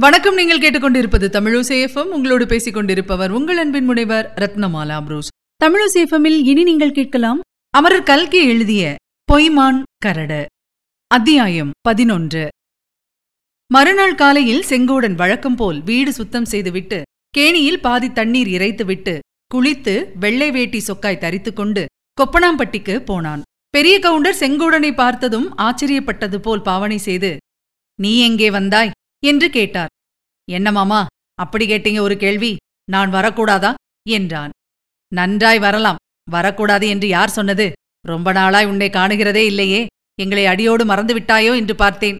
வணக்கம். நீங்கள் கேட்டுக்கொண்டிருப்பது தமிழசேஃபம் உங்களோடு பேசிக் கொண்டிருப்பவர் உங்கள் அன்பின் முனைவர் ரத்னமாலா புரூஸ். தமிழசேஃபமில் இனி நீங்கள் கேட்கலாம் அமரர் கல்கி எழுதிய பொய்மான் கரடு. அத்தியாயம் பதினொன்று. மறுநாள் காலையில் செங்கோடன் வழக்கம் போல் வீடு சுத்தம் செய்துவிட்டு கேணியில் பாதி தண்ணீர் இறைத்துவிட்டு குளித்து வெள்ளை வேட்டி சொக்காய் தரித்துக்கொண்டு கொப்பனாம்பட்டிக்கு போனான். பெரிய கவுண்டர் செங்கோடனை பார்த்ததும் ஆச்சரியப்பட்டது போல் பாவனை செய்து நீ எங்கே வந்தாய்? என்று கேட்டார். என்ன மாமா அப்படி கேட்டீங்க ஒரு கேள்வி. நான் வரக்கூடாதா? என்றான். நன்றாய் வரலாம். வரக்கூடாது என்று யார் சொன்னது? ரொம்ப நாளாய் உன்னை காணுகிறதே இல்லையே. எங்களை அடியோடு மறந்து விட்டாயோ என்று பார்த்தேன்.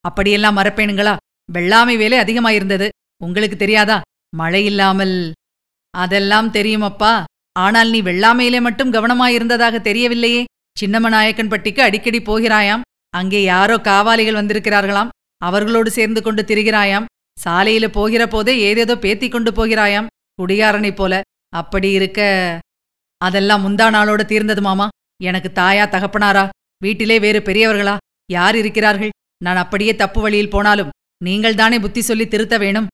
அப்படியெல்லாம் மறப்பேனுங்களா? வெள்ளாமை வேலை அதிகமாயிருந்தது. உங்களுக்கு தெரியாதா? மழை இல்லாமல். அதெல்லாம் தெரியுமப்பா ஆனால் நீ வெள்ளாமையிலே மட்டும் கவனமாயிருந்ததாக தெரியவில்லையே. சின்னமநாயக்கன் பட்டிக்கு அடிக்கடி போகிறாயாம். அங்கே யாரோ காவாலிகள் வந்திருக்கிறார்களாம். அவர்களோடு சேர்ந்து கொண்டு திரிகிறாயாம். சாலையில போகிற போதே ஏதேதோ பேத்தி கொண்டு போகிறாயாம். குடியாரனை போல. அப்படி இருக்க. அதெல்லாம் முந்தா நாளோட தீர்ந்தது மாமா. எனக்கு தாயா தகப்பனாரா? வீட்டிலே வேறு பெரியவர்களா? யார் இருக்கிறார்கள்? நான் அப்படியே தப்பு வழியில் போனாலும் நீங்கள் தானே புத்தி சொல்லி திருத்த வேணும்.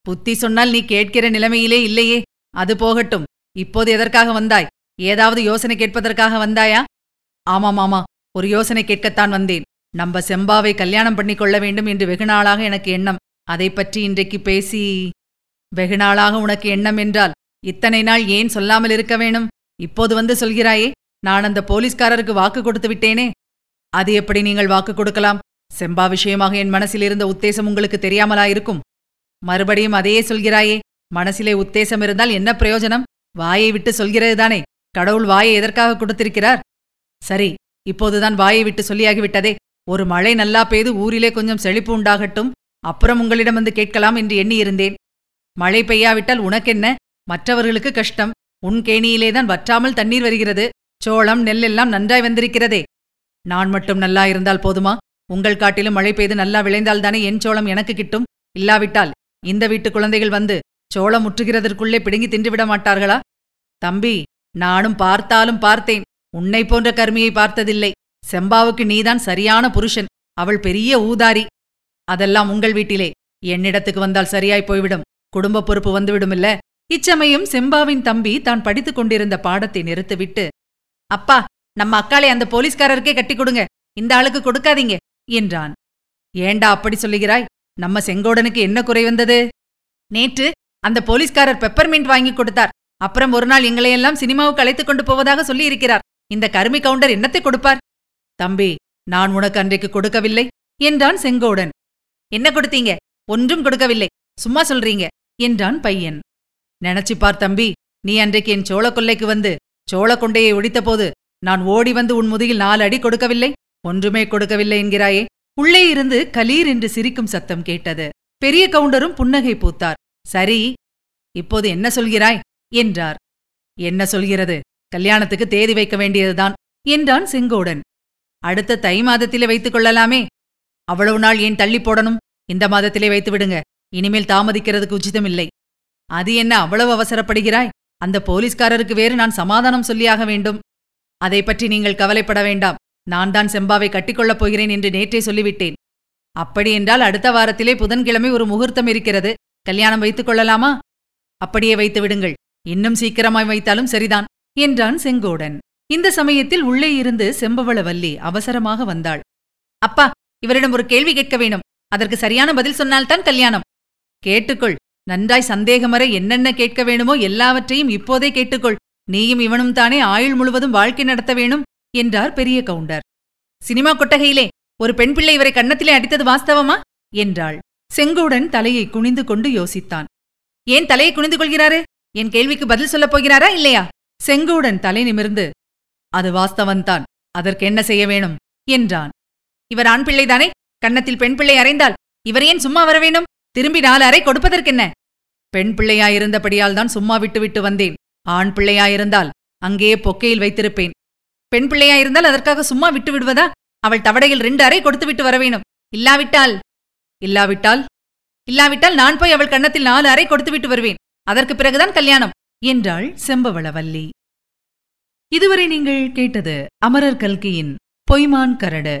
புத்தி சொன்னால் நீ கேட்கிற நிலைமையிலே இல்லையே. அது போகட்டும். இப்போது எதற்காக வந்தாய்? ஏதாவது யோசனை கேட்பதற்காக வந்தாயா? ஆமாம் ஆமா ஒரு யோசனை கேட்கத்தான் வந்தேன். நம்ம செம்பாவை கல்யாணம் பண்ணிக்கொள்ள வேண்டும் என்று வெகுநாளாக எனக்கு எண்ணம். அதை பற்றி இன்றைக்கு பேசி வெகுநாளாக உனக்கு எண்ணம் என்றால் இத்தனை நாள் ஏன் சொல்லாமல் இருக்க வேணும்? இப்போது வந்து சொல்கிறாயே நான் அந்த போலீஸ்காரருக்கு வாக்கு கொடுத்து விட்டேனே. அது எப்படி நீங்கள் வாக்கு கொடுக்கலாம்? செம்பா விஷயமாக என் மனசில் இருந்த உத்தேசம் உங்களுக்கு தெரியாமலா இருக்கும்? மறுபடியும் அதையே சொல்கிறாயே மனசிலே உத்தேசம் இருந்தால் என்ன பிரயோஜனம்? வாயை விட்டு சொல்கிறது தானே கடவுள் வாயை எதற்காக கொடுத்திருக்கிறார்? சரி இப்போதுதான் வாயை விட்டு சொல்லியாகிவிட்டதே ஒரு மழை நல்லா பெய்து ஊரிலே கொஞ்சம் செழிப்பு உண்டாகட்டும். அப்புறம் உங்களிடம் வந்து கேட்கலாம் என்று எண்ணியிருந்தேன். மழை பெய்யாவிட்டால் உனக்கென்ன? மற்றவர்களுக்கு கஷ்டம். உன் கேணியிலேதான் வற்றாமல் தண்ணீர் வருகிறது. சோளம் நெல் எல்லாம் நன்றாய் வந்திருக்கிறதே. நான் மட்டும் நல்லா இருந்தால் போதுமா? உங்கள் காட்டிலும் மழை பெய்து நல்லா விளைந்தால்தானே என் சோளம் எனக்கு கிட்டும்? இல்லாவிட்டால் இந்த வீட்டு குழந்தைகள் வந்து சோளம் முற்றுகிறதற்குள்ளே பிடுங்கி தின்றுவிட மாட்டார்களா? தம்பி நானும் பார்த்தாலும் பார்த்தேன். உன்னை போன்ற கருமியை பார்த்ததில்லை. செம்பாவுக்கு நீதான் சரியான புருஷன். அவள் பெரிய ஊதாரி. அதெல்லாம் உங்கள் வீட்டிலே. என்னிடத்துக்கு வந்தால் சரியாய் போய்விடும். குடும்ப பொறுப்பு வந்துவிடுமில்ல. இச்சமயம் செம்பாவின் தம்பி தான் படித்துக் கொண்டிருந்த பாடத்தை நிறுத்திவிட்டு அப்பா நம்ம அக்காளை அந்த போலீஸ்காரருக்கே கட்டி கொடுங்க. இந்த ஆளுக்கு கொடுக்காதீங்க என்றான். ஏண்டா அப்படி சொல்லுகிறாய்? நம்ம செங்கோடனுக்கு என்ன குறை வந்தது? நேற்று அந்த போலீஸ்காரர் பெப்பர்மின்ட் வாங்கி கொடுத்தார். அப்புறம் ஒரு நாள் எங்களையெல்லாம் சினிமாவுக்கு அழைத்துக் கொண்டு போவதாக சொல்லியிருக்கிறார். இந்த கருமி கவுண்டர் என்னத்தை கொடுப்பார்? தம்பி நான் உனக்கு அன்றைக்கு கொடுக்கவில்லை என்றான் செங்கோடன். என்ன கொடுத்தீங்க? ஒன்றும் கொடுக்கவில்லை. சும்மா சொல்றீங்க. என்றான் பையன். நினைச்சு பார் தம்பி நீ அன்றைக்கு என் சோழ கொல்லைக்கு வந்து சோழ கொண்டையை ஒடித்தபோது நான் ஓடி வந்து உன் முதுகில் நாலு அடி கொடுக்கவில்லை? ஒன்றுமே கொடுக்கவில்லை என்கிறாயே. உள்ளே இருந்து கலீர் என்று சிரிக்கும் சத்தம் கேட்டது. பெரிய கவுண்டரும் புன்னகை பூத்தார். சரி இப்போது என்ன சொல்கிறாய்? என்றார். என்ன சொல்கிறது? கல்யாணத்துக்கு தேதி வைக்க வேண்டியதுதான் என்றான் செங்கோடன். அடுத்த தை மாதத்திலே வைத்துக் கொள்ளலாமே. அவ்வளவு நாள் ஏன் தள்ளி போடணும்? இந்த மாதத்திலே வைத்து விடுங்க. இனிமேல் தாமதிக்கிறதுக்கு உச்சிதமில்லை. அது என்ன அவ்வளவு அவசரப்படுகிறாய்? அந்த போலீஸ்காரருக்கு வேறு நான் சமாதானம் சொல்லியாக வேண்டும். அதை பற்றி நீங்கள் கவலைப்பட வேண்டாம். நான் தான் செம்பாவை கட்டிக்கொள்ளப் போகிறேன் என்று நேற்றே சொல்லிவிட்டேன். அப்படியென்றால் அடுத்த வாரத்திலே புதன்கிழமை ஒரு முகூர்த்தம் இருக்கிறது. கல்யாணம் வைத்துக் கொள்ளலாமா? அப்படியே வைத்து விடுங்கள். இன்னும் சீக்கிரமாய் வைத்தாலும் சரிதான் என்றான் செங்கோடன். இந்த சமயத்தில் உள்ளே இருந்து செம்பவளவல்லி அவசரமாக வந்தாள். அப்பா இவரிடம் ஒரு கேள்வி கேட்க வேணும். அதற்கு சரியான பதில் சொன்னால்தான் கல்யாணம். கேட்டுக்கொள். நன்றாய் சந்தேகமற என்னென்ன கேட்க வேணுமோ எல்லாவற்றையும் இப்போதே கேட்டுக்கொள். நீயும் இவனும் தானே ஆயுள் முழுவதும் வாழ்க்கை நடத்த வேணும் என்றார் பெரிய கவுண்டர். சினிமா கொட்டகையிலே ஒரு பெண் பிள்ளை இவரை கன்னத்திலே அடித்தது வாஸ்தவமா? என்றாள். செங்குடன் தலையை குனிந்து கொண்டு யோசித்தான். ஏன் தலையை குனிந்து கொள்கிறாரு? என் கேள்விக்கு பதில் சொல்லப் போகிறாரா இல்லையா? செங்குடன் தலை நிமிர்ந்து அது வாஸ்தவன்தான். அதற்கு என்ன செய்ய வேணும்? என்றான். இவர் ஆண் பிள்ளைதானே கன்னத்தில் பெண் பிள்ளை அறைந்தால் இவர் ஏன் சும்மா வர வேண்டும்? திரும்பி நாலு அறை கொடுப்பதற்கென்ன? பெண் பிள்ளையாயிருந்தபடியால் தான் சும்மா விட்டுவிட்டு வந்தேன். ஆண் பிள்ளையாயிருந்தால் அங்கேயே பொக்கையில் வைத்திருப்பேன். பெண் பிள்ளையாயிருந்தால் அதற்காக சும்மா விட்டு விடுவதா? அவள் தவடையில் ரெண்டு அறை கொடுத்து விட்டு வரவேணும் இல்லாவிட்டால்? இல்லாவிட்டால்? இல்லாவிட்டால் நான் போய் அவள் கன்னத்தில் நாலு அறை கொடுத்து விட்டு வருவேன். அதற்கு பிறகுதான் கல்யாணம். என்றாள் செம்பவளவல்லி. இதுவரை நீங்கள் கேட்டது அமரர் கல்கியின் பொய்மான் கரடு.